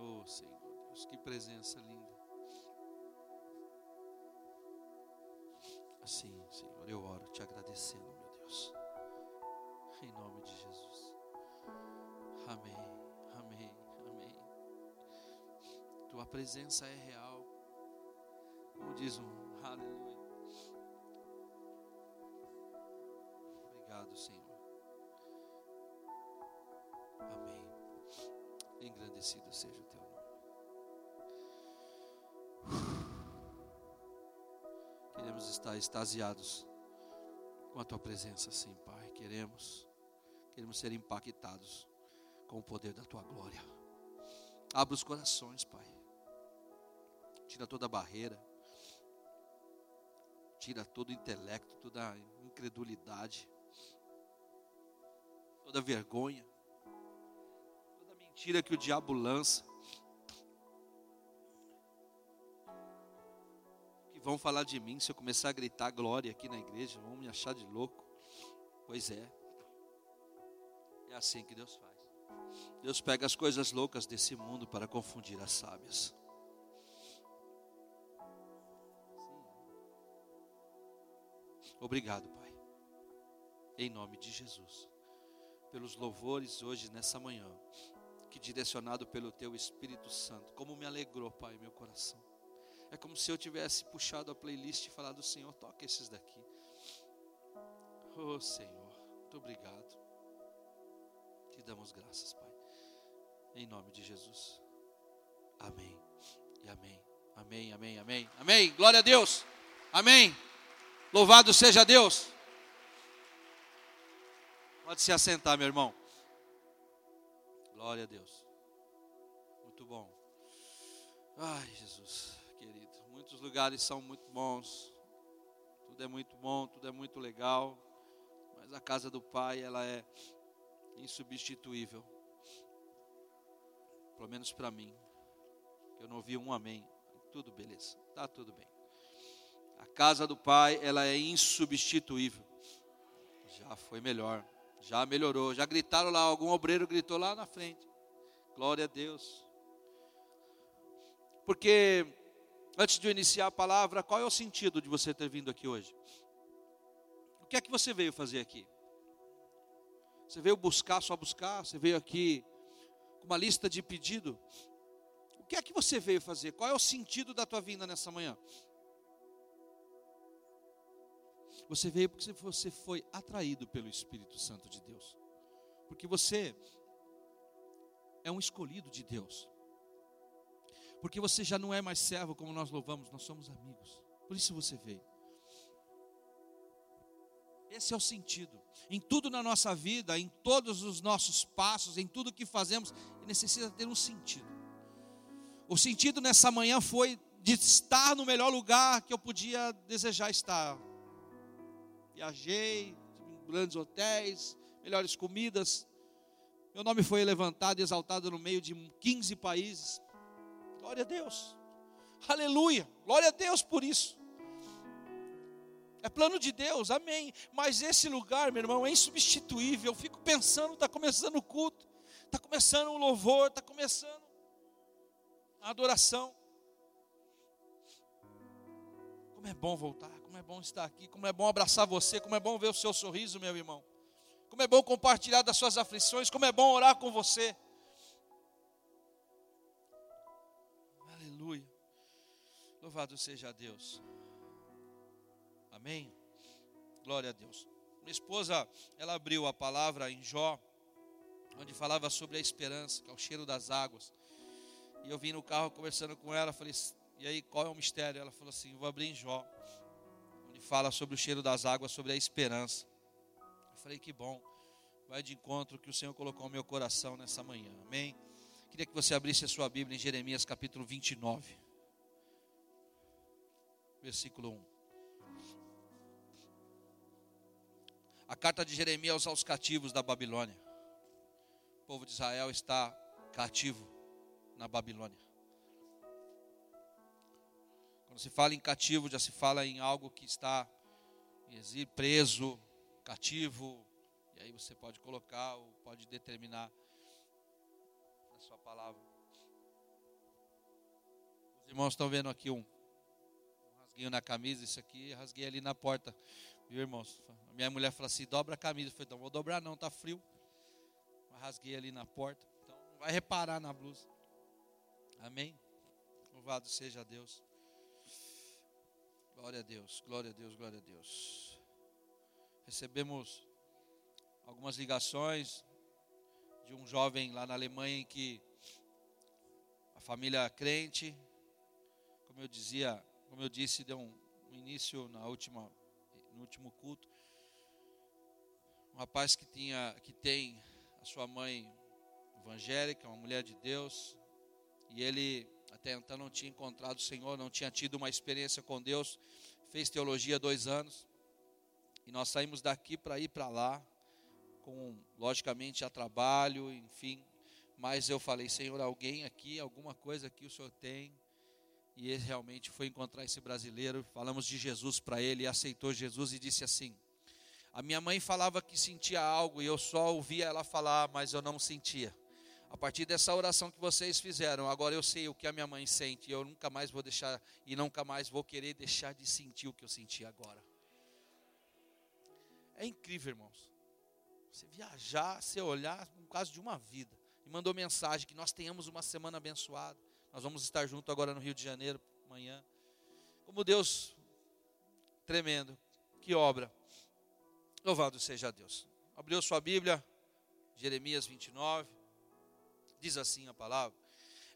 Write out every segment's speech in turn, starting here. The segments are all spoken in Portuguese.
Oh, Senhor Deus, que presença linda. Assim, Senhor, eu oro te agradecendo, meu Deus. Em nome de Jesus. Amém, amém, amém. Tua presença é real. Como diz um Engrandecido seja o teu nome. Queremos estar extasiados com a tua presença, sim, Pai. Queremos, queremos ser impactados com o poder da tua glória. Abra os corações, Pai. Tira toda barreira. Tira todo o intelecto, toda a incredulidade, toda a vergonha, a mentira que o diabo lança. Que vão falar de mim se eu começar a gritar glória aqui na igreja, vão me achar de louco. Pois é. É assim que Deus faz. Deus pega as coisas loucas desse mundo para confundir as sábias. Obrigado, Pai. Em nome de Jesus. Pelos louvores hoje, nessa manhã, que direcionado pelo Teu Espírito Santo, como me alegrou, Pai, meu coração. É como se eu tivesse puxado a playlist e falado: Senhor, toca esses daqui. Oh, Senhor, muito obrigado. Te damos graças, Pai. Em nome de Jesus. Amém. E amém. Amém, amém, amém. Amém. Glória a Deus. Amém. Louvado seja Deus. Pode se assentar, meu irmão. Glória a Deus. Muito bom. Ai, Jesus, querido. Muitos lugares são muito bons. Tudo é muito bom, tudo é muito legal. Mas a casa do Pai, ela é insubstituível. Pelo menos para mim. Eu não ouvi um amém. Tudo beleza. Tá tudo bem. A casa do Pai, ela é insubstituível. Já foi melhor, já melhorou. Já gritaram lá, algum obreiro gritou lá na frente. Glória a Deus. Porque, antes de eu iniciar a palavra, qual é o sentido de você ter vindo aqui hoje? O que é que você veio fazer aqui? Você veio buscar, só buscar? Você veio aqui com uma lista de pedido? O que é que você veio fazer? Qual é o sentido da tua vinda nessa manhã? Você veio porque você foi atraído pelo Espírito Santo de Deus. Porque você é um escolhido de Deus. Porque você já não é mais servo como nós louvamos, nós somos amigos. Por isso você veio. Esse é o sentido. Em tudo na nossa vida, em todos os nossos passos, em tudo que fazemos, necessita ter um sentido. O sentido nessa manhã foi de estar no melhor lugar que eu podia desejar estar viajei, grandes hotéis, melhores comidas. Meu nome foi levantado e exaltado no meio de 15 países. Glória a Deus. Aleluia. Glória a Deus por isso. É plano de Deus, amém. Mas esse lugar, meu irmão, é insubstituível. Eu fico pensando, está começando o culto, está começando o louvor, está começando a adoração. Como é bom voltar, como é bom estar aqui, como é bom abraçar você, como é bom ver o seu sorriso, meu irmão. Como é bom compartilhar das suas aflições, como é bom orar com você. Aleluia. Louvado seja Deus. Amém. Glória a Deus. Minha esposa, ela abriu a palavra em Jó, onde falava sobre a esperança, que é o cheiro das águas. E eu vim no carro conversando com ela, falei: e aí, qual é o mistério? Ela falou assim: vou abrir em Jó, fala sobre o cheiro das águas, sobre a esperança. Eu falei: que bom, vai de encontro que o Senhor colocou no meu coração nessa manhã, amém? Queria que você abrisse a sua Bíblia em Jeremias capítulo 29, versículo 1. A carta de Jeremias aos cativos da Babilônia. O povo de Israel está cativo na Babilônia. Quando se fala em cativo, já se fala em algo que está preso, cativo. E aí você pode colocar ou pode determinar na sua palavra. Os irmãos estão vendo aqui um, um rasguinho na camisa, isso aqui, rasguei ali na porta. Viu, irmãos? A minha mulher falou assim: dobra a camisa. Eu falei: não vou dobrar, não, tá frio. rasguei ali na porta. Então, não vai reparar na blusa. Amém? Louvado seja Deus. Glória a Deus, glória a Deus, glória a Deus. Recebemos algumas ligações de um jovem lá na Alemanha em que a família é crente, como eu dizia, como eu disse, deu um, início na última, no último culto. Um rapaz que tinha, que tem a sua mãe evangélica, uma mulher de Deus, e ele até então não tinha encontrado o Senhor, não tinha tido uma experiência com Deus, fez teologia dois anos, e nós saímos daqui para ir para lá, com logicamente a trabalho, enfim, mas eu falei, Senhor, alguém aqui, alguma coisa que o Senhor tem, e ele realmente foi encontrar esse brasileiro, falamos de Jesus para ele, aceitou Jesus e disse assim: A minha mãe falava que sentia algo e eu só ouvia ela falar, mas eu não sentia. A partir dessa oração que vocês fizeram, agora eu sei o que a minha mãe sente. E eu nunca mais vou deixar e nunca mais vou querer deixar de sentir o que eu senti agora. É incrível, irmãos. Você viajar, você olhar, no caso de uma vida. E mandou mensagem que nós tenhamos uma semana abençoada. Nós vamos estar junto agora no Rio de Janeiro amanhã. Como Deus tremendo. Que obra. Louvado seja Deus. Abriu sua Bíblia, Jeremias 29. Diz assim a palavra.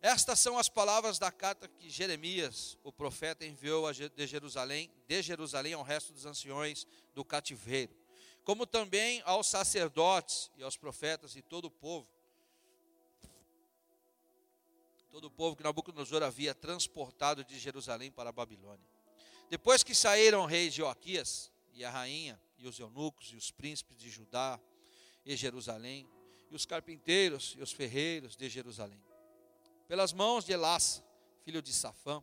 Estas são as palavras da carta que Jeremias, o profeta, enviou de Jerusalém, de Jerusalém ao resto dos anciões do cativeiro, como também aos sacerdotes e aos profetas e todo o povo. Todo o povo que Nabucodonosor havia transportado de Jerusalém para a Babilônia. Depois que saíram o rei Joaquias e a rainha e os eunucos e os príncipes de Judá e Jerusalém, e os carpinteiros e os ferreiros de Jerusalém. Pelas mãos de Elás, filho de Safã,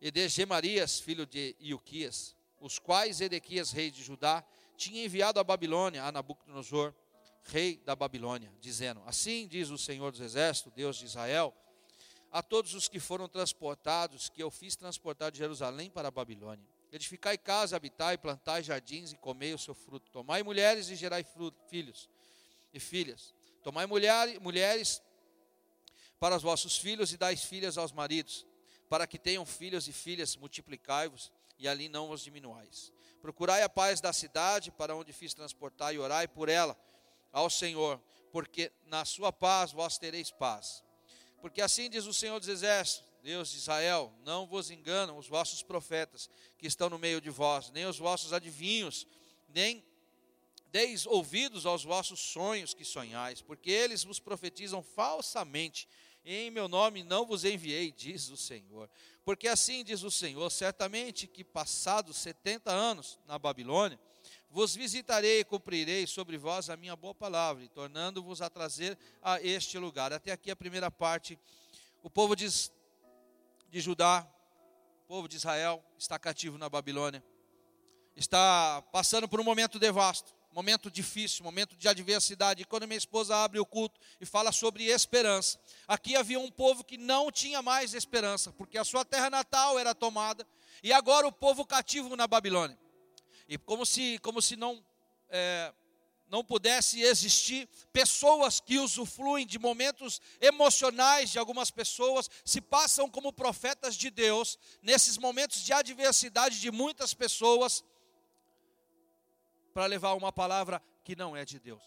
e de Gemarias, filho de Iuquias, os quais Edequias, rei de Judá, tinha enviado a Babilônia a Nabucodonosor, rei da Babilônia, dizendo: Assim diz o Senhor dos Exércitos, Deus de Israel, a todos os que foram transportados, que eu fiz transportar de Jerusalém para a Babilônia. Edificai casa, habitai, plantai jardins e comei o seu fruto. Tomai mulheres e gerai fruto, filhos e filhas. Tomai mulher, mulheres para os vossos filhos e dai filhas aos maridos, para que tenham filhos e filhas, multiplicai-vos e ali não vos diminuais. Procurai a paz da cidade para onde fiz transportar e orai por ela ao Senhor, porque na sua paz vós tereis paz. Porque assim diz o Senhor dos Exércitos, Deus de Israel: não vos enganam os vossos profetas que estão no meio de vós, nem os vossos adivinhos, nem deis ouvidos aos vossos sonhos que sonhais, porque eles vos profetizam falsamente. Em meu nome não vos enviei, diz o Senhor. Porque assim diz o Senhor: certamente que passados setenta anos na Babilônia, vos visitarei e cumprirei sobre vós a minha boa palavra, tornando-vos a trazer a este lugar. Até aqui a primeira parte. O povo de, de Judá, o povo de Israel, está cativo na Babilônia, está passando por um momento devasto momento difícil, momento de adversidade. E quando minha esposa abre o culto e fala sobre esperança, aqui havia um povo que não tinha mais esperança, porque a sua terra natal era tomada, e agora o povo cativo na Babilônia. E como se, como se não, é, não pudesse existir pessoas que usufruem de momentos emocionais de algumas pessoas, se passam como profetas de Deus, nesses momentos de adversidade de muitas pessoas para levar uma palavra que não é de Deus.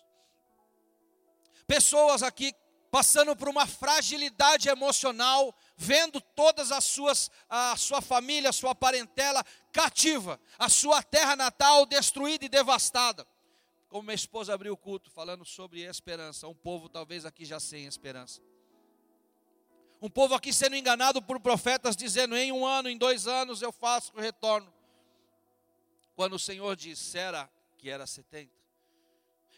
Pessoas aqui passando por uma fragilidade emocional, vendo todas as suas a sua família, a sua parentela cativa, a sua terra natal destruída e devastada. Como minha esposa abriu o culto falando sobre esperança, um povo talvez aqui já sem esperança. Um povo aqui sendo enganado por profetas dizendo em um ano, em dois anos eu faço o retorno. Quando o Senhor diz, será que era 70.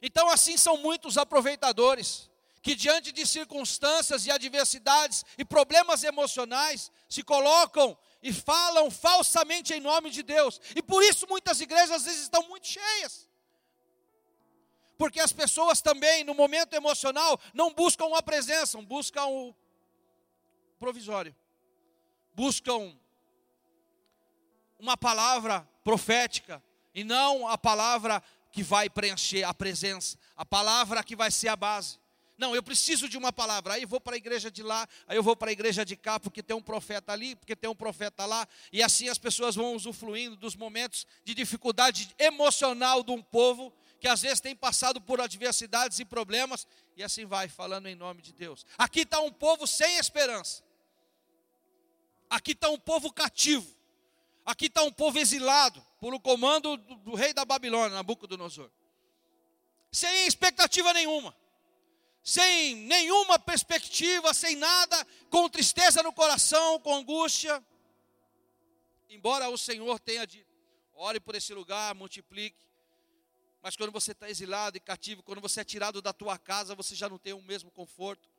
Então, assim são muitos aproveitadores que, diante de circunstâncias e adversidades e problemas emocionais, se colocam e falam falsamente em nome de Deus. E por isso muitas igrejas às vezes estão muito cheias. Porque as pessoas também, no momento emocional, não buscam a presença, buscam o provisório. buscam uma palavra profética e não a palavra que vai preencher a presença, a palavra que vai ser a base. Não, eu preciso de uma palavra. Aí eu vou para a igreja de lá, aí eu vou para a igreja de cá, porque tem um profeta ali, porque tem um profeta lá. E assim as pessoas vão usufruindo dos momentos de dificuldade emocional de um povo que às vezes tem passado por adversidades e problemas. E assim vai, falando em nome de Deus. Aqui está um povo sem esperança. Aqui está um povo cativo. Aqui está um povo exilado por o comando do, do rei da Babilônia, Nabucodonosor. Sem expectativa nenhuma sem nenhuma perspectiva, sem nada, com tristeza no coração, com angústia. Embora o Senhor tenha dito: ore por esse lugar, multiplique. Mas quando você está exilado e cativo, quando você é tirado da tua casa, você já não tem o mesmo conforto.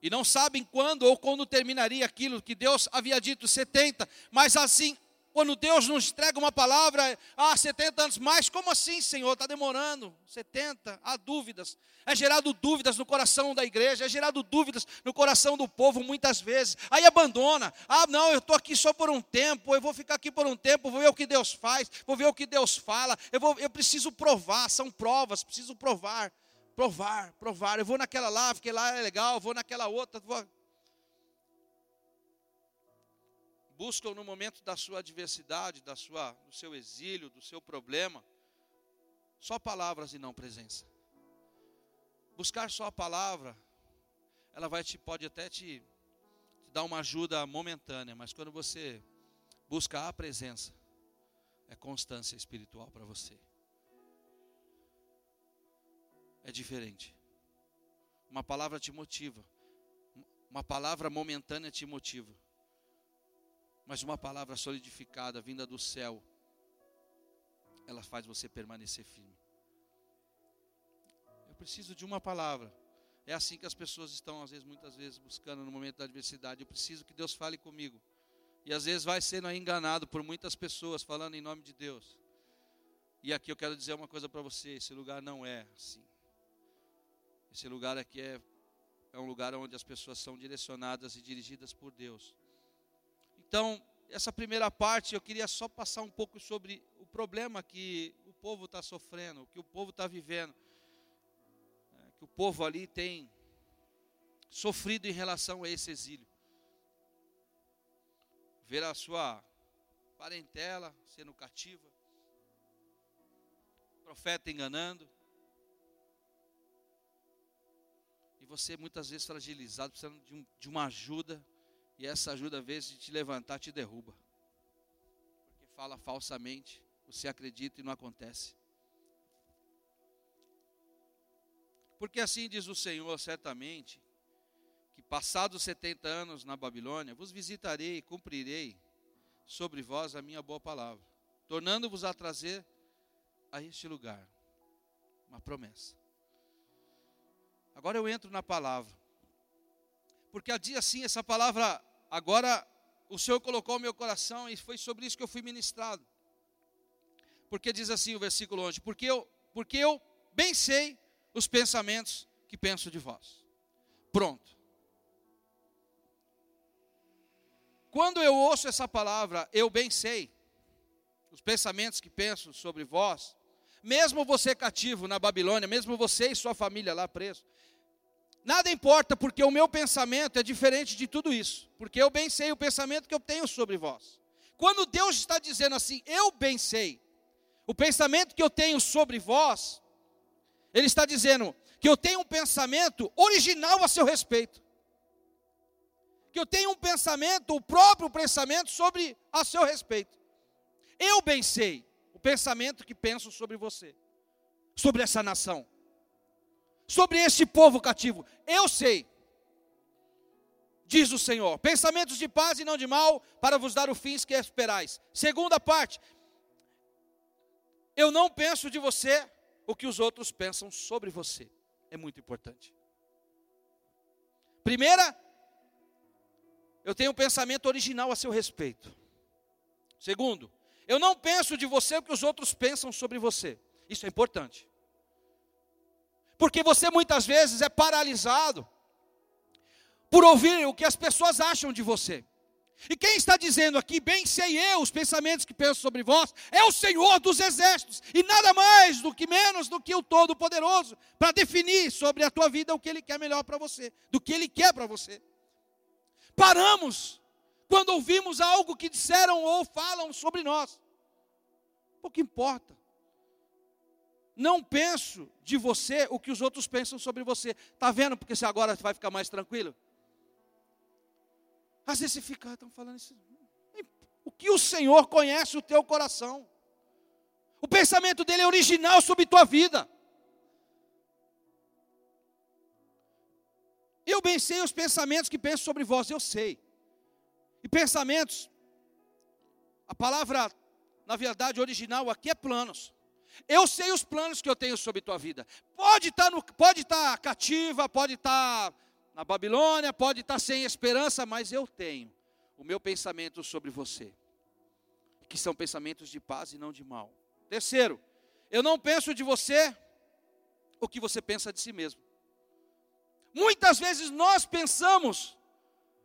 E não sabem quando ou quando terminaria aquilo que Deus havia dito, 70, mas assim quando Deus nos entrega uma palavra, ah, 70 anos mais, como assim, Senhor? Está demorando. 70, há dúvidas. É gerado dúvidas no coração da igreja, é gerado dúvidas no coração do povo muitas vezes. Aí abandona. Ah, não, eu estou aqui só por um tempo, eu vou ficar aqui por um tempo, vou ver o que Deus faz, vou ver o que Deus fala. Eu, vou, eu preciso provar, são provas, preciso provar. Provar, provar. Eu vou naquela lá, porque lá é legal, vou naquela outra. Vou buscam no momento da sua adversidade, da sua, do seu exílio, do seu problema, só palavras e não presença. Buscar só a palavra, ela vai te pode até te, te dar uma ajuda momentânea, mas quando você busca a presença, é constância espiritual para você. É diferente. Uma palavra te motiva. Uma palavra momentânea te motiva mas uma palavra solidificada, vinda do céu, ela faz você permanecer firme. Eu preciso de uma palavra. É assim que as pessoas estão, às vezes, muitas vezes, buscando no momento da adversidade. Eu preciso que Deus fale comigo. E às vezes vai sendo enganado por muitas pessoas falando em nome de Deus. E aqui eu quero dizer uma coisa para você: esse lugar não é assim. Esse lugar aqui é, é um lugar onde as pessoas são direcionadas e dirigidas por Deus. Então, essa primeira parte eu queria só passar um pouco sobre o problema que o povo está sofrendo, que o povo está vivendo, é, que o povo ali tem sofrido em relação a esse exílio. Ver a sua parentela sendo cativa, profeta enganando, e você muitas vezes fragilizado, precisando de, um, de uma ajuda e essa ajuda, às vezes, de te levantar, te derruba. Porque fala falsamente, você acredita e não acontece. Porque assim diz o Senhor, certamente, que passados 70 anos na Babilônia, vos visitarei e cumprirei sobre vós a minha boa palavra, tornando-vos a trazer a este lugar. Uma promessa. Agora eu entro na palavra. Porque a dia sim, essa palavra Agora, o Senhor colocou meu coração e foi sobre isso que eu fui ministrado. Porque diz assim o versículo 11: Porque eu, porque eu bem sei os pensamentos que penso de vós. Pronto. Quando eu ouço essa palavra, eu bem sei os pensamentos que penso sobre vós, mesmo você cativo na Babilônia, mesmo você e sua família lá preso, Nada importa, porque o meu pensamento é diferente de tudo isso. Porque eu bem sei o pensamento que eu tenho sobre vós. Quando Deus está dizendo assim, eu bem sei o pensamento que eu tenho sobre vós, Ele está dizendo que eu tenho um pensamento original a seu respeito. Que eu tenho um pensamento, o próprio pensamento sobre a seu respeito. Eu bem sei o pensamento que penso sobre você, sobre essa nação sobre este povo cativo. Eu sei, diz o Senhor, pensamentos de paz e não de mal, para vos dar o fim que esperais. Segunda parte, eu não penso de você o que os outros pensam sobre você. É muito importante. Primeira, eu tenho um pensamento original a seu respeito. Segundo, eu não penso de você o que os outros pensam sobre você. Isso é importante. Porque você muitas vezes é paralisado por ouvir o que as pessoas acham de você. E quem está dizendo aqui, bem sei eu, os pensamentos que penso sobre vós, é o Senhor dos exércitos, e nada mais do que menos do que o Todo-Poderoso, para definir sobre a tua vida o que Ele quer melhor para você, do que Ele quer para você. Paramos quando ouvimos algo que disseram ou falam sobre nós. Pouco importa. Não penso de você o que os outros pensam sobre você. Está vendo? Porque você agora vai ficar mais tranquilo. Às vezes você fica, ah, estão falando isso. O que o Senhor conhece o teu coração. O pensamento dele é original sobre tua vida. Eu bem sei os pensamentos que penso sobre vós, eu sei. E pensamentos, a palavra, na verdade, original aqui é planos. Eu sei os planos que eu tenho sobre tua vida. Pode estar, tá no, pode estar tá cativa, pode estar tá na Babilônia, pode estar sem esperança, mas eu tenho o meu pensamento sobre você, que são pensamentos de paz e não de mal. Terceiro, eu não penso de você o que você pensa de si mesmo. Muitas vezes nós pensamos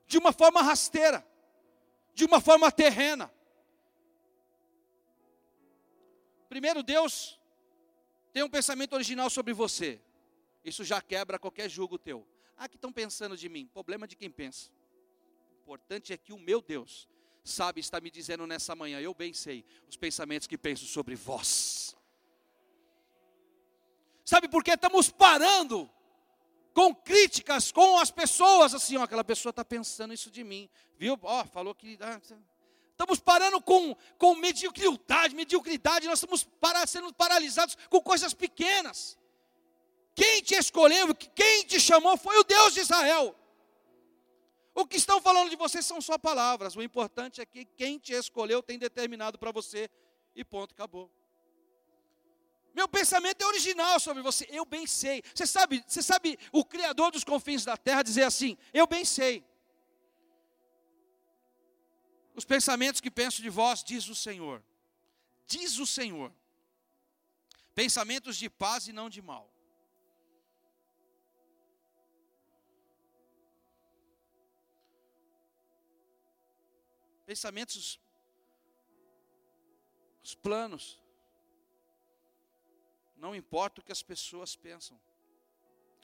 de uma forma rasteira de uma forma terrena. Primeiro, Deus tem um pensamento original sobre você. Isso já quebra qualquer julgo teu. Ah, que estão pensando de mim? Problema de quem pensa. O importante é que o meu Deus sabe, está me dizendo nessa manhã, eu bem sei os pensamentos que penso sobre vós. Sabe por que estamos parando com críticas com as pessoas, assim, ó, aquela pessoa está pensando isso de mim, viu? Ó, falou que. Ah, estamos parando com, com mediocridade, mediocridade, nós estamos para, sendo paralisados com coisas pequenas. Quem te escolheu, quem te chamou foi o Deus de Israel. O que estão falando de você são só palavras. O importante é que quem te escolheu tem determinado para você. E ponto, acabou. Meu pensamento é original sobre você. Eu bem sei. Você sabe, você sabe o Criador dos confins da terra dizer assim: Eu bem sei. Os pensamentos que penso de vós, diz o Senhor. Diz o Senhor. Pensamentos de paz e não de mal. Pensamentos, os planos não importa o que as pessoas pensam.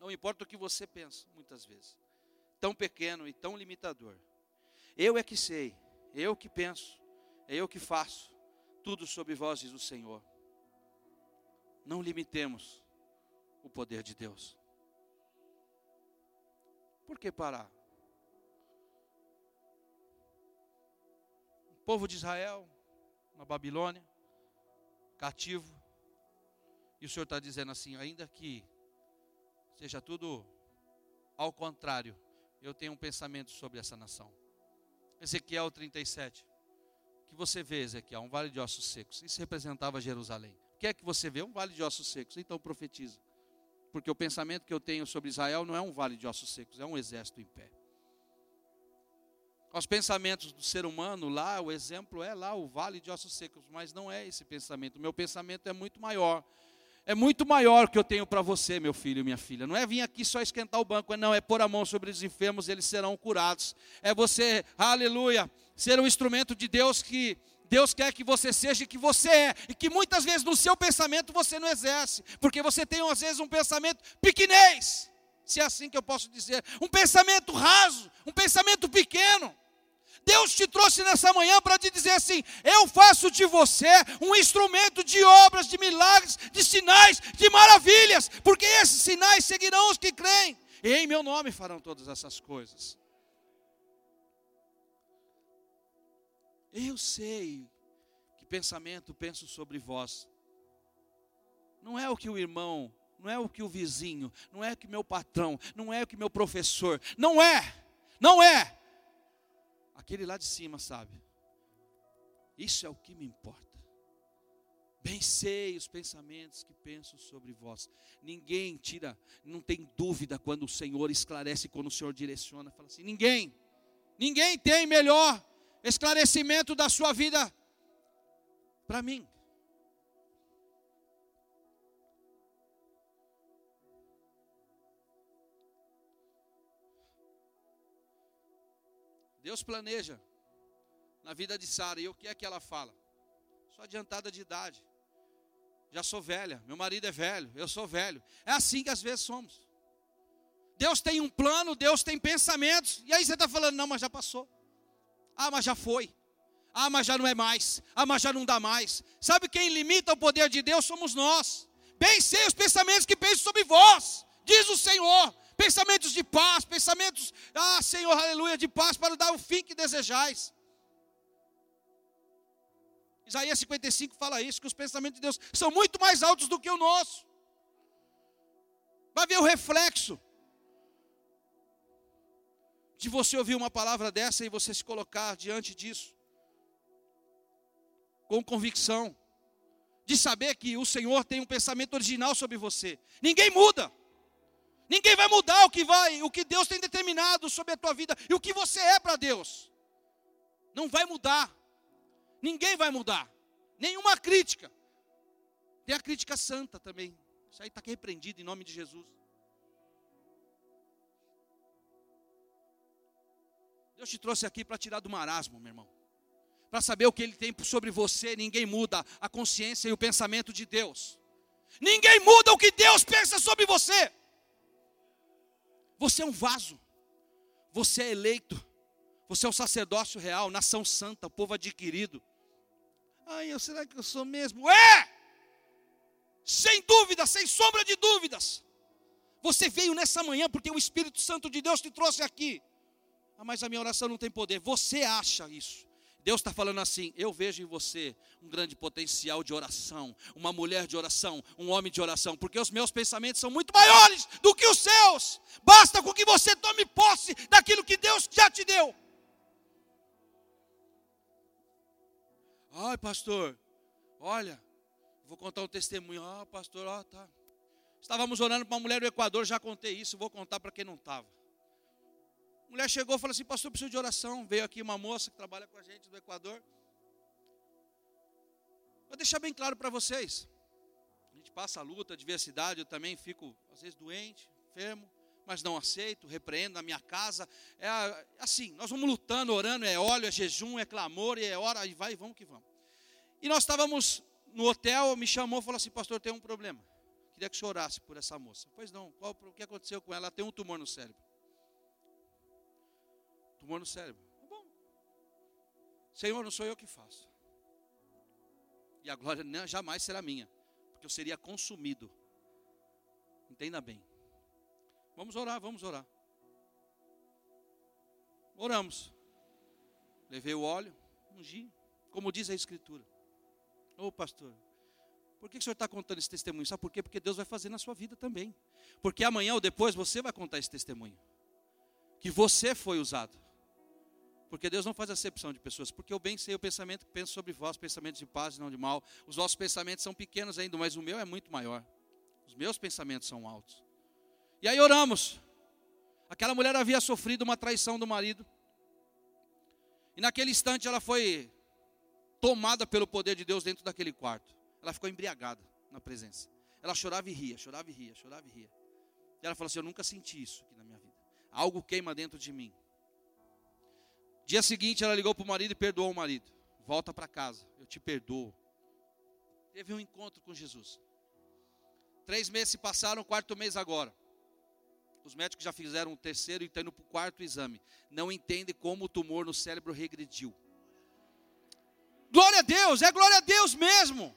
Não importa o que você pensa, muitas vezes. Tão pequeno e tão limitador. Eu é que sei, eu que penso, é eu que faço. Tudo sob vós, diz o Senhor. Não limitemos o poder de Deus. Por que parar? O povo de Israel, na Babilônia, cativo, e o Senhor está dizendo assim: ainda que seja tudo ao contrário, eu tenho um pensamento sobre essa nação. Ezequiel 37. O que você vê, Ezequiel? Um vale de ossos secos. Isso representava Jerusalém. O que é que você vê? Um vale de ossos secos. Então profetiza. Porque o pensamento que eu tenho sobre Israel não é um vale de ossos secos, é um exército em pé. Os pensamentos do ser humano, lá, o exemplo é lá o vale de ossos secos, mas não é esse pensamento. O meu pensamento é muito maior é muito maior que eu tenho para você, meu filho e minha filha. Não é vir aqui só esquentar o banco, não, é pôr a mão sobre os enfermos, eles serão curados. É você, aleluia, ser um instrumento de Deus que Deus quer que você seja e que você é, e que muitas vezes no seu pensamento você não exerce, porque você tem às vezes um pensamento pequenez, se é assim que eu posso dizer, um pensamento raso, um pensamento pequeno. Deus te trouxe nessa manhã para te dizer assim: eu faço de você um instrumento de obras, de milagres, de sinais, de maravilhas, porque esses sinais seguirão os que creem, e em meu nome farão todas essas coisas. Eu sei que pensamento penso sobre vós. Não é o que o irmão, não é o que o vizinho, não é o que meu patrão, não é o que meu professor, não é, não é aquele lá de cima sabe. Isso é o que me importa. Bem sei os pensamentos que penso sobre vós. Ninguém tira, não tem dúvida quando o Senhor esclarece, quando o Senhor direciona. Fala assim: ninguém, ninguém tem melhor esclarecimento da sua vida para mim. Deus planeja na vida de Sara. E o que é que ela fala? Sou adiantada de idade. Já sou velha. Meu marido é velho. Eu sou velho. É assim que às vezes somos. Deus tem um plano, Deus tem pensamentos. E aí você está falando, não, mas já passou. Ah, mas já foi. Ah, mas já não é mais. Ah, mas já não dá mais. Sabe quem limita o poder de Deus? Somos nós. Bem sei os pensamentos que penso sobre vós, diz o Senhor pensamentos de paz, pensamentos, ah Senhor, aleluia, de paz para dar o fim que desejais. Isaías 55 fala isso, que os pensamentos de Deus são muito mais altos do que o nosso. Vai ver o reflexo de você ouvir uma palavra dessa e você se colocar diante disso com convicção, de saber que o Senhor tem um pensamento original sobre você. Ninguém muda. Ninguém vai mudar o que vai, o que Deus tem determinado sobre a tua vida e o que você é para Deus. Não vai mudar. Ninguém vai mudar. Nenhuma crítica. Tem a crítica santa também. Isso aí está repreendido em nome de Jesus. Deus te trouxe aqui para tirar do marasmo, meu irmão. Para saber o que Ele tem sobre você, ninguém muda a consciência e o pensamento de Deus. Ninguém muda o que Deus pensa sobre você. Você é um vaso. Você é eleito. Você é o sacerdócio real, nação santa, povo adquirido. Ai, será que eu sou mesmo? É! Sem dúvida, sem sombra de dúvidas. Você veio nessa manhã porque o Espírito Santo de Deus te trouxe aqui. Ah, mas a minha oração não tem poder. Você acha isso. Deus está falando assim: eu vejo em você um grande potencial de oração, uma mulher de oração, um homem de oração, porque os meus pensamentos são muito maiores do que os seus. Basta com que você tome posse daquilo que Deus já te deu. Ai, pastor, olha, vou contar um testemunho. Ah, pastor, ah, tá. Estávamos orando para uma mulher do Equador, já contei isso, vou contar para quem não estava mulher chegou e falou assim: Pastor, preciso de oração. Veio aqui uma moça que trabalha com a gente do Equador. Vou deixar bem claro para vocês. A gente passa a luta, a diversidade. Eu também fico, às vezes, doente, enfermo, mas não aceito, repreendo na minha casa. É assim: nós vamos lutando, orando. É óleo, é jejum, é clamor, e é hora, e vai, vamos que vamos. E nós estávamos no hotel, me chamou e falou assim: Pastor, tem um problema. Queria que o orasse por essa moça. Pois não, qual, o que aconteceu com ela? Ela tem um tumor no cérebro tumor no cérebro. Tá bom. Senhor, não sou eu que faço. E a glória jamais será minha, porque eu seria consumido. Entenda bem. Vamos orar, vamos orar. Oramos. Levei o óleo, ungi, como diz a Escritura. Ô pastor, por que o senhor está contando esse testemunho? Sabe por quê? Porque Deus vai fazer na sua vida também. Porque amanhã ou depois você vai contar esse testemunho. Que você foi usado. Porque Deus não faz acepção de pessoas. Porque eu bem sei o pensamento que penso sobre vós, pensamentos de paz e não de mal. Os vossos pensamentos são pequenos ainda, mas o meu é muito maior. Os meus pensamentos são altos. E aí oramos. Aquela mulher havia sofrido uma traição do marido. E naquele instante ela foi tomada pelo poder de Deus dentro daquele quarto. Ela ficou embriagada na presença. Ela chorava e ria, chorava e ria, chorava e ria. E ela falou assim: Eu nunca senti isso aqui na minha vida. Algo queima dentro de mim. Dia seguinte ela ligou para o marido e perdoou o marido. Volta para casa, eu te perdoo. Teve um encontro com Jesus. Três meses se passaram, quarto mês agora. Os médicos já fizeram o terceiro e estão indo para o quarto exame. Não entendem como o tumor no cérebro regrediu. Glória a Deus, é glória a Deus mesmo.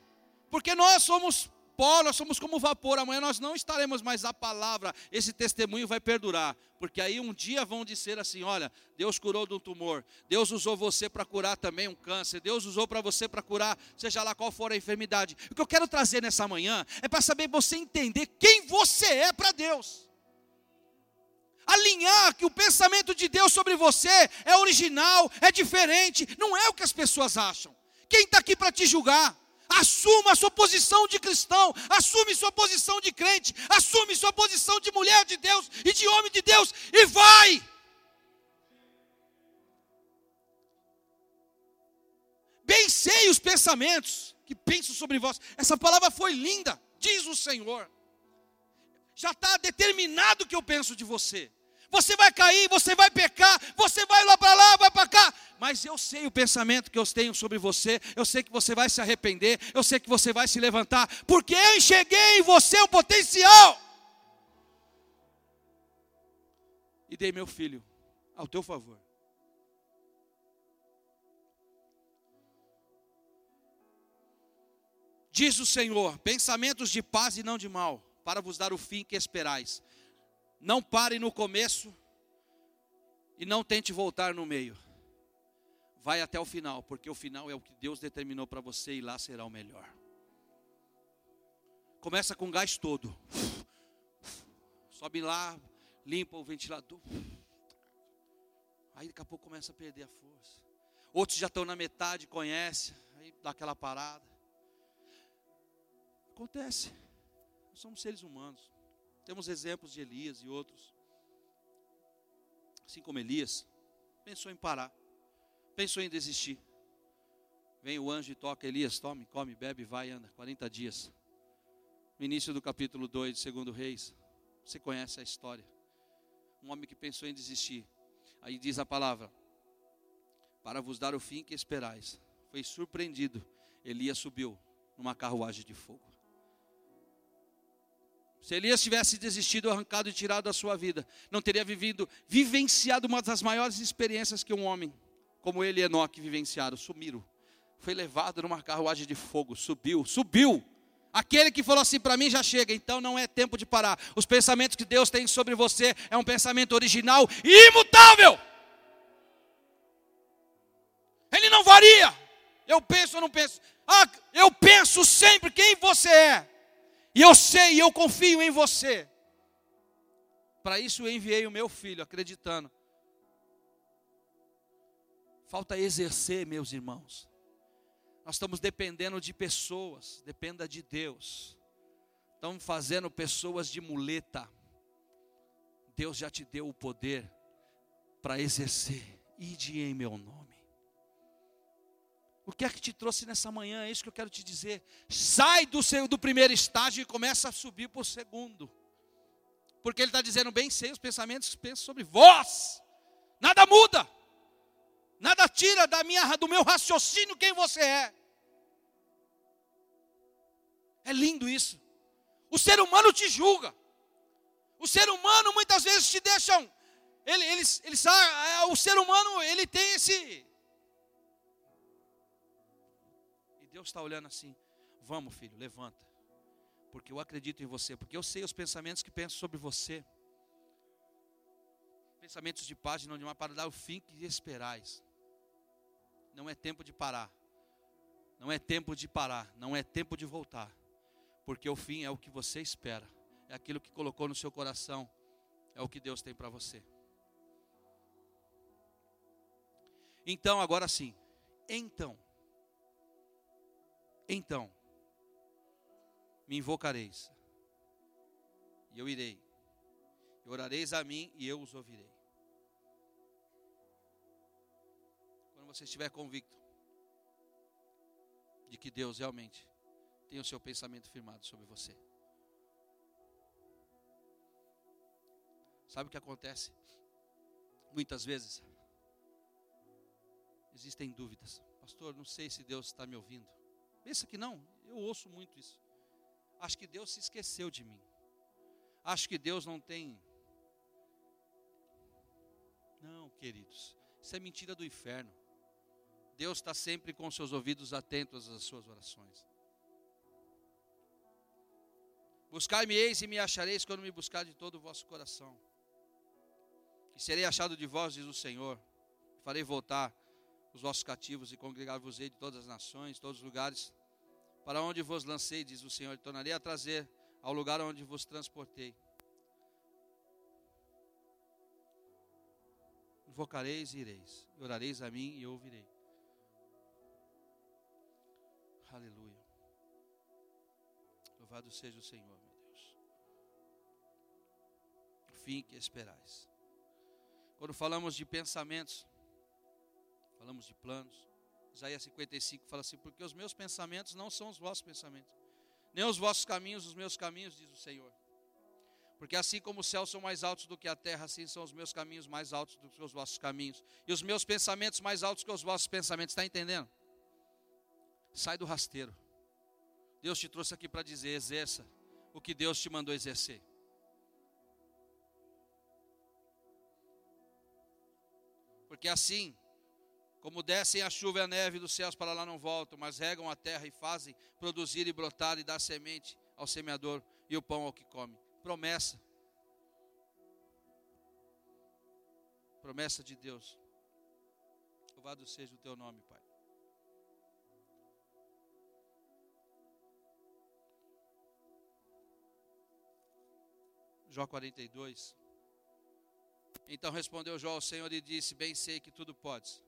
Porque nós somos pó, nós somos como vapor. Amanhã nós não estaremos mais a palavra. Esse testemunho vai perdurar. Porque aí um dia vão dizer assim: olha, Deus curou de um tumor. Deus usou você para curar também um câncer. Deus usou para você para curar, seja lá qual for a enfermidade. O que eu quero trazer nessa manhã é para saber você entender quem você é para Deus. Alinhar que o pensamento de Deus sobre você é original, é diferente, não é o que as pessoas acham. Quem está aqui para te julgar? Assuma a sua posição de cristão, assume sua posição de crente, assume sua posição de mulher de Deus e de homem de Deus e vai. Bem sei os pensamentos que penso sobre vós. Essa palavra foi linda, diz o Senhor. Já está determinado o que eu penso de você. Você vai cair, você vai pecar, você vai lá para lá, vai para cá. Mas eu sei o pensamento que eu tenho sobre você. Eu sei que você vai se arrepender. Eu sei que você vai se levantar. Porque eu enxerguei em você o potencial. E dei meu filho ao teu favor. Diz o Senhor: pensamentos de paz e não de mal, para vos dar o fim que esperais. Não pare no começo e não tente voltar no meio. Vai até o final, porque o final é o que Deus determinou para você e lá será o melhor. Começa com gás todo. Sobe lá, limpa o ventilador. Aí daqui a pouco começa a perder a força. Outros já estão na metade, conhece, aí dá aquela parada. Acontece. Nós somos seres humanos. Temos exemplos de Elias e outros. Assim como Elias, pensou em parar, pensou em desistir. Vem o anjo e toca, Elias, tome, come, bebe, vai, anda. 40 dias. No início do capítulo 2 de 2 Reis, você conhece a história. Um homem que pensou em desistir. Aí diz a palavra: Para vos dar o fim que esperais. Foi surpreendido. Elias subiu numa carruagem de fogo. Se Elias tivesse desistido, arrancado e tirado da sua vida, não teria vivido, vivenciado uma das maiores experiências que um homem como ele e Enoque vivenciaram. Sumiram. Foi levado numa carruagem de fogo, subiu, subiu. Aquele que falou assim para mim já chega, então não é tempo de parar. Os pensamentos que Deus tem sobre você é um pensamento original e imutável. Ele não varia. Eu penso ou não penso. Ah, eu penso sempre quem você é. E eu sei, eu confio em você. Para isso eu enviei o meu filho, acreditando. Falta exercer, meus irmãos. Nós estamos dependendo de pessoas, dependa de Deus. Estamos fazendo pessoas de muleta. Deus já te deu o poder para exercer. Ide em meu nome. O que é que te trouxe nessa manhã? É isso que eu quero te dizer. Sai do, seu, do primeiro estágio e começa a subir para o segundo. Porque ele está dizendo, bem sei os pensamentos que penso sobre vós. Nada muda. Nada tira da minha, do meu raciocínio quem você é. É lindo isso. O ser humano te julga. O ser humano muitas vezes te deixam. Ele, eles, eles, ah, o ser humano ele tem esse Deus está olhando assim: vamos, filho, levanta. Porque eu acredito em você, porque eu sei os pensamentos que penso sobre você. Pensamentos de paz e não de mal, para dar o fim que esperais. Não é tempo de parar. Não é tempo de parar. Não é tempo de voltar. Porque o fim é o que você espera. É aquilo que colocou no seu coração. É o que Deus tem para você. Então, agora sim. Então. Então, me invocareis, e eu irei, e orareis a mim, e eu os ouvirei. Quando você estiver convicto de que Deus realmente tem o seu pensamento firmado sobre você. Sabe o que acontece? Muitas vezes existem dúvidas. Pastor, não sei se Deus está me ouvindo. Pensa que não, eu ouço muito isso. Acho que Deus se esqueceu de mim. Acho que Deus não tem. Não, queridos, isso é mentira do inferno. Deus está sempre com seus ouvidos atentos às suas orações. Buscai-me-eis e me achareis quando me buscar de todo o vosso coração. E serei achado de vós, diz o Senhor. Farei voltar os vossos cativos e congregar-vos-ei de todas as nações, todos os lugares, para onde vos lancei, diz o Senhor, e tornarei a trazer ao lugar onde vos transportei. Invocareis e ireis, orareis a mim e ouvirei. Aleluia. Louvado seja o Senhor, meu Deus. O fim que esperais. Quando falamos de pensamentos, falamos de planos. Isaías 55 fala assim: Porque os meus pensamentos não são os vossos pensamentos, nem os vossos caminhos, os meus caminhos, diz o Senhor. Porque assim como os céus são mais altos do que a terra, assim são os meus caminhos mais altos do que os vossos caminhos. E os meus pensamentos mais altos que os vossos pensamentos. Está entendendo? Sai do rasteiro. Deus te trouxe aqui para dizer: exerça o que Deus te mandou exercer. Porque assim, como descem a chuva e a neve dos céus para lá não voltam, mas regam a terra e fazem produzir e brotar e dar semente ao semeador e o pão ao que come promessa. Promessa de Deus. Louvado seja o teu nome, Pai. Jó 42. Então respondeu Jó ao Senhor e disse: Bem sei que tudo podes,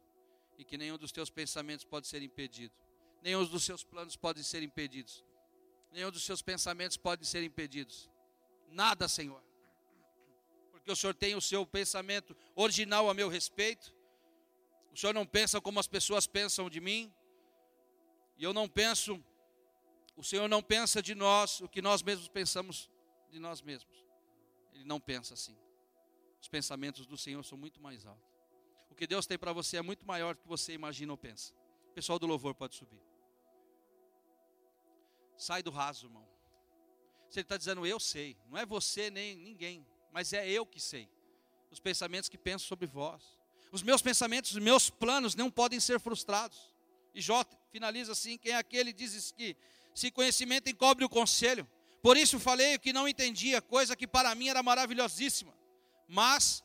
e que nenhum dos teus pensamentos pode ser impedido, nenhum dos seus planos pode ser impedidos, nenhum dos seus pensamentos pode ser impedidos. Nada, Senhor. Porque o Senhor tem o seu pensamento original a meu respeito. O Senhor não pensa como as pessoas pensam de mim. E eu não penso, o Senhor não pensa de nós o que nós mesmos pensamos de nós mesmos. Ele não pensa assim. Os pensamentos do Senhor são muito mais altos. O que Deus tem para você é muito maior do que você imagina ou pensa. O pessoal do louvor pode subir. Sai do raso, irmão. Se ele está dizendo eu sei, não é você nem ninguém, mas é eu que sei. Os pensamentos que penso sobre vós. Os meus pensamentos, os meus planos não podem ser frustrados. E Jó finaliza assim: quem é aquele diz que se conhecimento encobre o conselho. Por isso falei que não entendia, coisa que para mim era maravilhosíssima, mas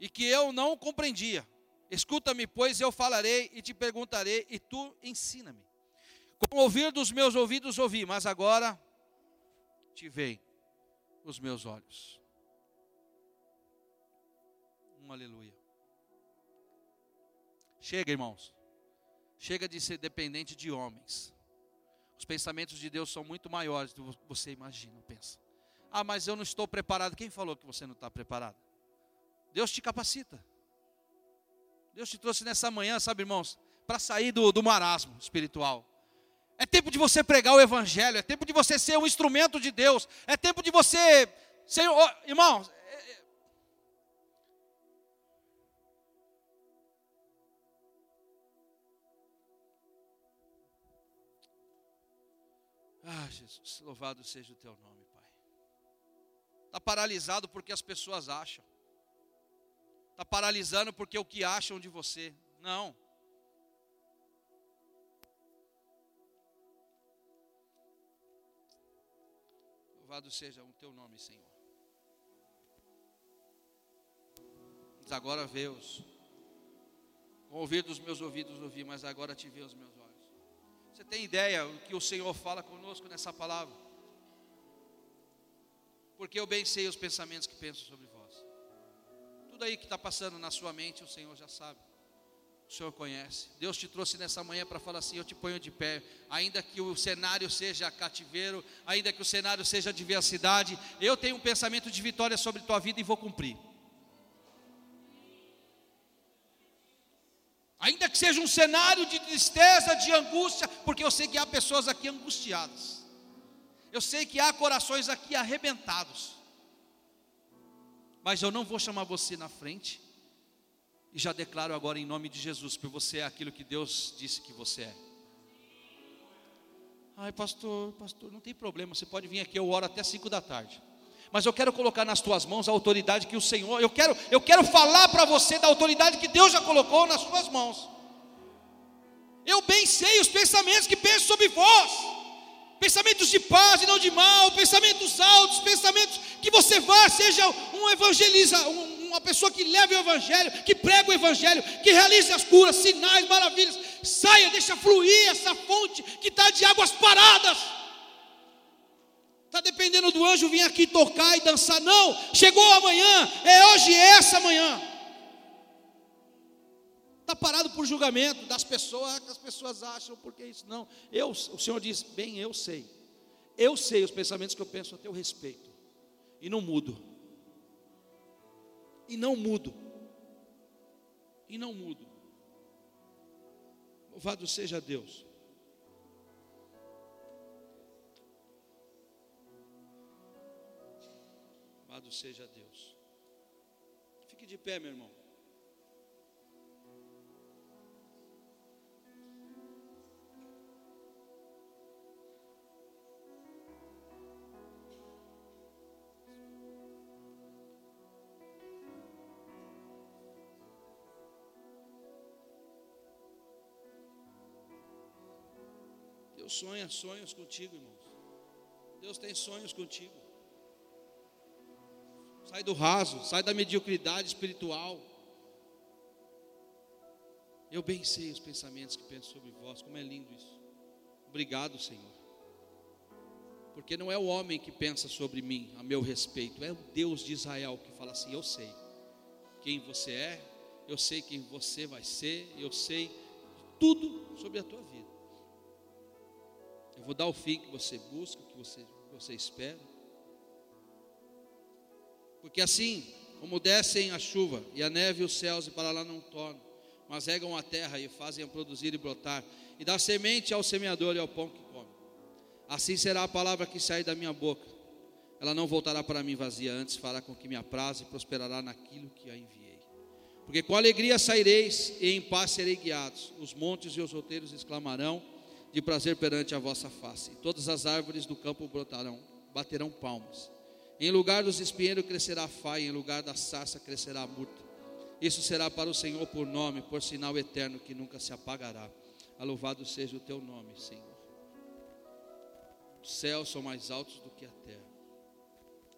e que eu não compreendia. Escuta-me, pois eu falarei e te perguntarei, e tu ensina-me. Com ouvir dos meus ouvidos ouvi, mas agora te veem os meus olhos. Um aleluia. Chega, irmãos. Chega de ser dependente de homens. Os pensamentos de Deus são muito maiores do que você imagina, pensa. Ah, mas eu não estou preparado. Quem falou que você não está preparado? Deus te capacita. Deus te trouxe nessa manhã, sabe, irmãos, para sair do, do marasmo espiritual. É tempo de você pregar o Evangelho, é tempo de você ser um instrumento de Deus, é tempo de você ser, oh, irmãos. É, é... Ah, Jesus, louvado seja o teu nome, Pai. Está paralisado porque as pessoas acham, está paralisando porque o que acham de você. Não. Louvado seja o teu nome, Senhor. Mas agora vê os. Com ouvir dos meus ouvidos ouvi, mas agora te vê os meus olhos. Você tem ideia o que o Senhor fala conosco nessa palavra? Porque eu bem sei os pensamentos que penso sobre vós. Tudo aí que está passando na sua mente, o Senhor já sabe o Senhor conhece. Deus te trouxe nessa manhã para falar assim: eu te ponho de pé, ainda que o cenário seja cativeiro, ainda que o cenário seja diversidade, eu tenho um pensamento de vitória sobre tua vida e vou cumprir. Ainda que seja um cenário de tristeza, de angústia, porque eu sei que há pessoas aqui angustiadas. Eu sei que há corações aqui arrebentados. Mas eu não vou chamar você na frente e já declaro agora em nome de Jesus, porque você é aquilo que Deus disse que você é. Ai, pastor, pastor, não tem problema, você pode vir aqui, eu oro até 5 da tarde. Mas eu quero colocar nas tuas mãos a autoridade que o Senhor, eu quero, eu quero falar para você da autoridade que Deus já colocou nas suas mãos. Eu bem sei os pensamentos que penso sobre vós. Pensamentos de paz e não de mal, pensamentos altos, pensamentos que você vá, seja um evangeliza, um, uma pessoa que leve o Evangelho, que prega o Evangelho, que realize as curas, sinais, maravilhas. Saia, deixa fluir essa fonte que está de águas paradas. Está dependendo do anjo vir aqui tocar e dançar. Não, chegou amanhã, é hoje, é essa manhã. Está parado por julgamento das pessoas, que as pessoas acham, porque isso não. Eu, o Senhor diz, bem, eu sei. Eu sei os pensamentos que eu penso a teu respeito. E não mudo e não mudo. E não mudo. Louvado seja Deus. Louvado seja Deus. Fique de pé, meu irmão. Sonha sonhos contigo, irmãos. Deus tem sonhos contigo. Sai do raso, sai da mediocridade espiritual. Eu bem sei os pensamentos que penso sobre vós, como é lindo isso. Obrigado, Senhor. Porque não é o homem que pensa sobre mim, a meu respeito, é o Deus de Israel que fala assim: Eu sei quem você é, eu sei quem você vai ser, eu sei tudo sobre a tua vida. Eu vou dar o fim que você busca, que você, que você espera. Porque assim como descem a chuva e a neve os céus e para lá não tornam, mas regam a terra e fazem a produzir e brotar, e dá semente ao semeador e ao pão que come. Assim será a palavra que sai da minha boca. Ela não voltará para mim vazia, antes fará com que me apraze e prosperará naquilo que a enviei. Porque com alegria saireis e em paz serei guiados. Os montes e os roteiros exclamarão de prazer perante a vossa face. Todas as árvores do campo brotarão, baterão palmas. Em lugar dos espinheiros crescerá a faia, em lugar da sarça crescerá a murta. Isso será para o Senhor por nome, por sinal eterno que nunca se apagará. Louvado seja o teu nome, Senhor. Os céus são mais altos do que a terra,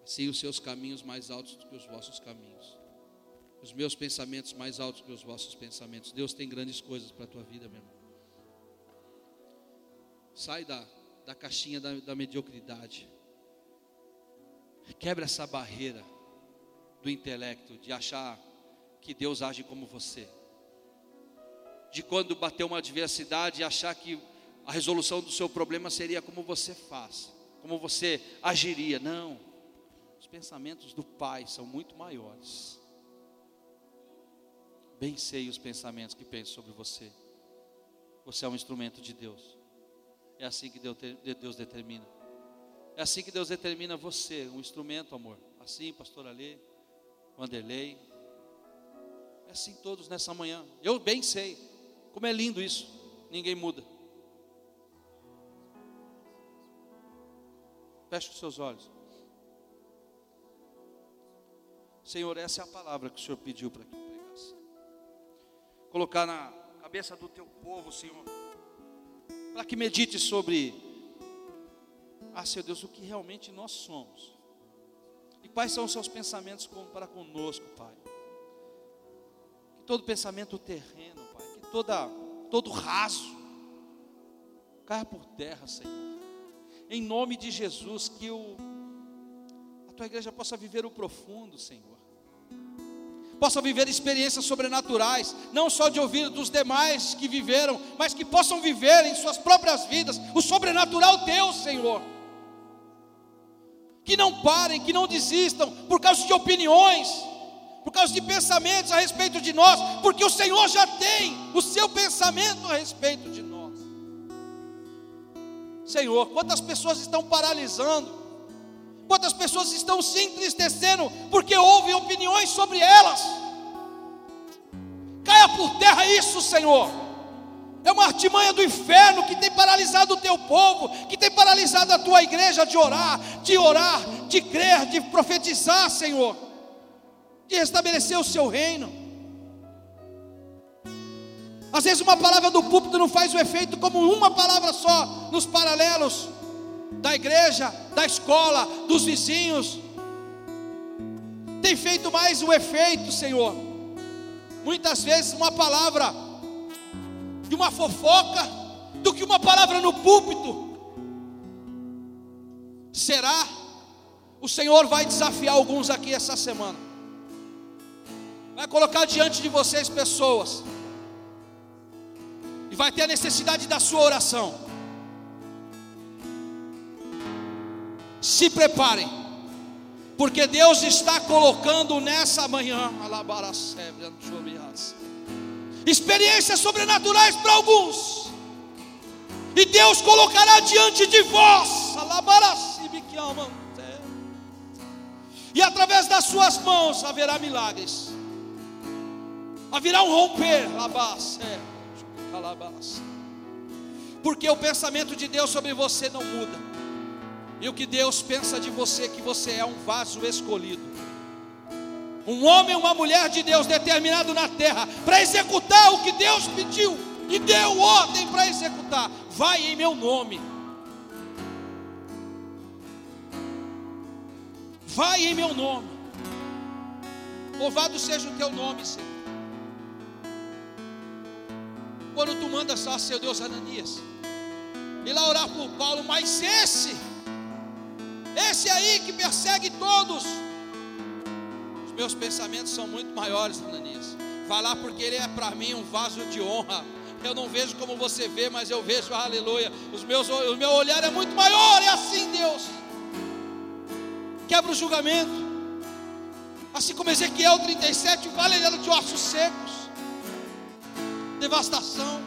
assim os seus caminhos mais altos do que os vossos caminhos, os meus pensamentos mais altos do que os vossos pensamentos. Deus tem grandes coisas para a tua vida, meu irmão. Sai da, da caixinha da, da mediocridade. Quebra essa barreira do intelecto, de achar que Deus age como você. De quando bater uma adversidade, achar que a resolução do seu problema seria como você faz, como você agiria. Não. Os pensamentos do Pai são muito maiores. Bem sei os pensamentos que penso sobre você. Você é um instrumento de Deus. É assim que Deus determina. É assim que Deus determina você, um instrumento, amor. Assim, pastor Alê, Wanderlei. É assim todos nessa manhã. Eu bem sei. Como é lindo isso. Ninguém muda. Feche os seus olhos. Senhor, essa é a palavra que o Senhor pediu para que eu pregasse. Colocar na cabeça do teu povo, Senhor para que medite sobre, ah, Senhor Deus, o que realmente nós somos. E quais são os seus pensamentos para conosco, Pai. Que todo pensamento terreno, Pai, que toda, todo raso caia por terra, Senhor. Em nome de Jesus, que o, a tua igreja possa viver o profundo, Senhor possam viver experiências sobrenaturais, não só de ouvir dos demais que viveram, mas que possam viver em suas próprias vidas o sobrenatural teu, Senhor. Que não parem, que não desistam por causa de opiniões, por causa de pensamentos a respeito de nós, porque o Senhor já tem o seu pensamento a respeito de nós. Senhor, quantas pessoas estão paralisando, Quantas pessoas estão se entristecendo porque ouvem opiniões sobre elas? Caia por terra isso, Senhor. É uma artimanha do inferno que tem paralisado o teu povo, que tem paralisado a tua igreja de orar, de orar, de crer, de profetizar, Senhor, de restabelecer o seu reino. Às vezes uma palavra do púlpito não faz o efeito como uma palavra só nos paralelos da igreja, da escola, dos vizinhos. Tem feito mais o efeito, Senhor. Muitas vezes uma palavra de uma fofoca do que uma palavra no púlpito. Será? O Senhor vai desafiar alguns aqui essa semana. Vai colocar diante de vocês pessoas. E vai ter a necessidade da sua oração. Se preparem, porque Deus está colocando nessa manhã experiências sobrenaturais para alguns, e Deus colocará diante de vós E através das suas mãos haverá milagres. Haverá um romper. Porque o pensamento de Deus sobre você não muda. E o que Deus pensa de você é que você é um vaso escolhido. Um homem, uma mulher de Deus determinado na terra para executar o que Deus pediu e deu ordem para executar. Vai em meu nome. Vai em meu nome. Louvado seja o teu nome, Senhor. Quando tu mandas, ó seu Deus, Ananias, ir lá orar por Paulo, mas esse, esse aí que persegue todos, os meus pensamentos são muito maiores, Ananias. Lá porque ele é para mim um vaso de honra. Eu não vejo como você vê, mas eu vejo, aleluia. Os meus, o meu olhar é muito maior, é assim, Deus quebra o julgamento. Assim como Ezequiel 37, o vale era de ossos secos, devastação.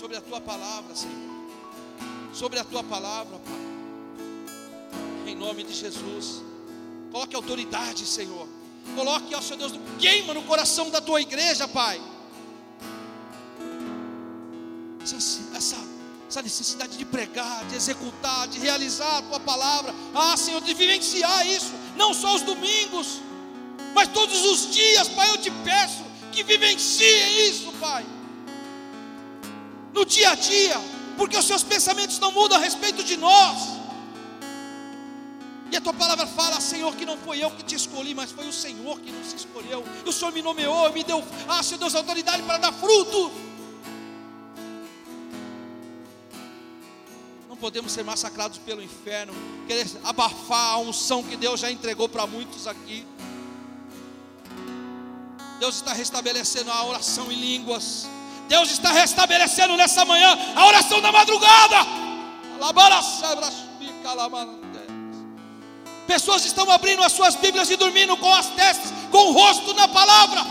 Sobre a tua palavra, Senhor. Sobre a tua palavra, Pai. Em nome de Jesus. Coloque autoridade, Senhor. Coloque, ó Senhor Deus, queima no coração da tua igreja, Pai. Essa, essa essa necessidade de pregar, de executar, de realizar a tua palavra. Ah, Senhor, de vivenciar isso, não só os domingos, mas todos os dias, Pai, eu te peço que vivencie isso, Pai. No dia a dia, porque os seus pensamentos não mudam a respeito de nós. E a tua palavra fala, Senhor, que não foi eu que te escolhi, mas foi o Senhor que nos escolheu. E o Senhor me nomeou, me deu, ah, Senhor Deus, autoridade para dar fruto. podemos ser massacrados pelo inferno, querer abafar a unção que Deus já entregou para muitos aqui. Deus está restabelecendo a oração em línguas. Deus está restabelecendo nessa manhã a oração da madrugada. Pessoas estão abrindo as suas Bíblias e dormindo com as testas, com o rosto na palavra.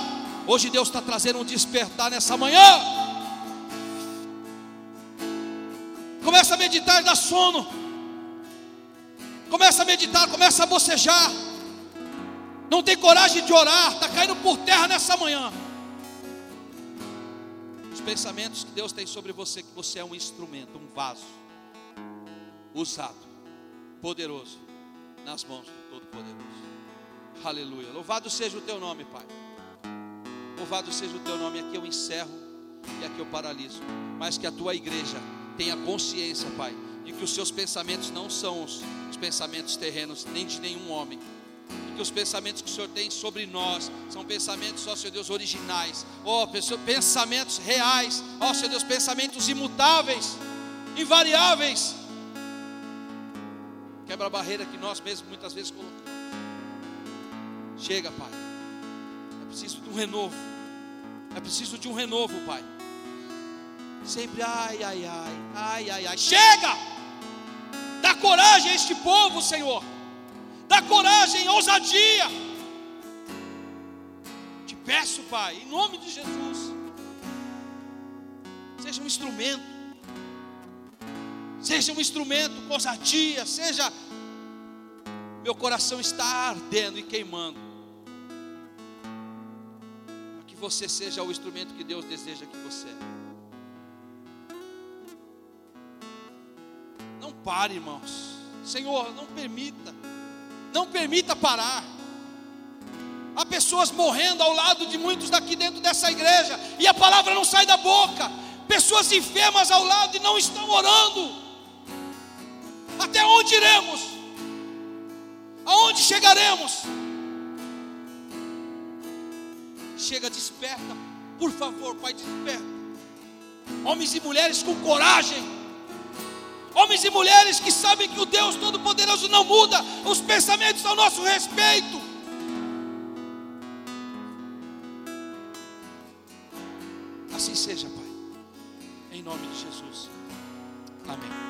Hoje Deus está trazendo um despertar nessa manhã. Começa a meditar e dá sono. Começa a meditar, começa a bocejar. Não tem coragem de orar, está caindo por terra nessa manhã. Os pensamentos que Deus tem sobre você, que você é um instrumento, um vaso, usado, poderoso, nas mãos do Todo-Poderoso. Aleluia. Louvado seja o teu nome, Pai. Louvado seja o teu nome. Aqui eu encerro e aqui eu paraliso. Mas que a tua igreja tenha consciência, Pai, de que os seus pensamentos não são os, os pensamentos terrenos, nem de nenhum homem. Que os pensamentos que o Senhor tem sobre nós são pensamentos, ó Senhor Deus, originais, ó pensamentos reais, ó Senhor Deus, pensamentos imutáveis, invariáveis. Quebra a barreira que nós mesmos muitas vezes colocamos. Chega, Pai. É preciso de um renovo. É preciso de um renovo, Pai. Sempre ai, ai, ai, ai, ai, ai. Chega! Dá coragem a este povo, Senhor. Coragem, ousadia. Te peço, Pai, em nome de Jesus. Seja um instrumento. Seja um instrumento com ousadia. Seja. Meu coração está ardendo e queimando. Para que você seja o instrumento que Deus deseja que você é. pare, irmãos. Senhor, não permita, não permita parar. Há pessoas morrendo ao lado de muitos daqui dentro dessa igreja, e a palavra não sai da boca. Pessoas enfermas ao lado e não estão orando. Até onde iremos? Aonde chegaremos? Chega, desperta, por favor, Pai, desperta. Homens e mulheres com coragem Homens e mulheres que sabem que o Deus Todo-Poderoso não muda os pensamentos ao nosso respeito. Assim seja, Pai. Em nome de Jesus. Amém.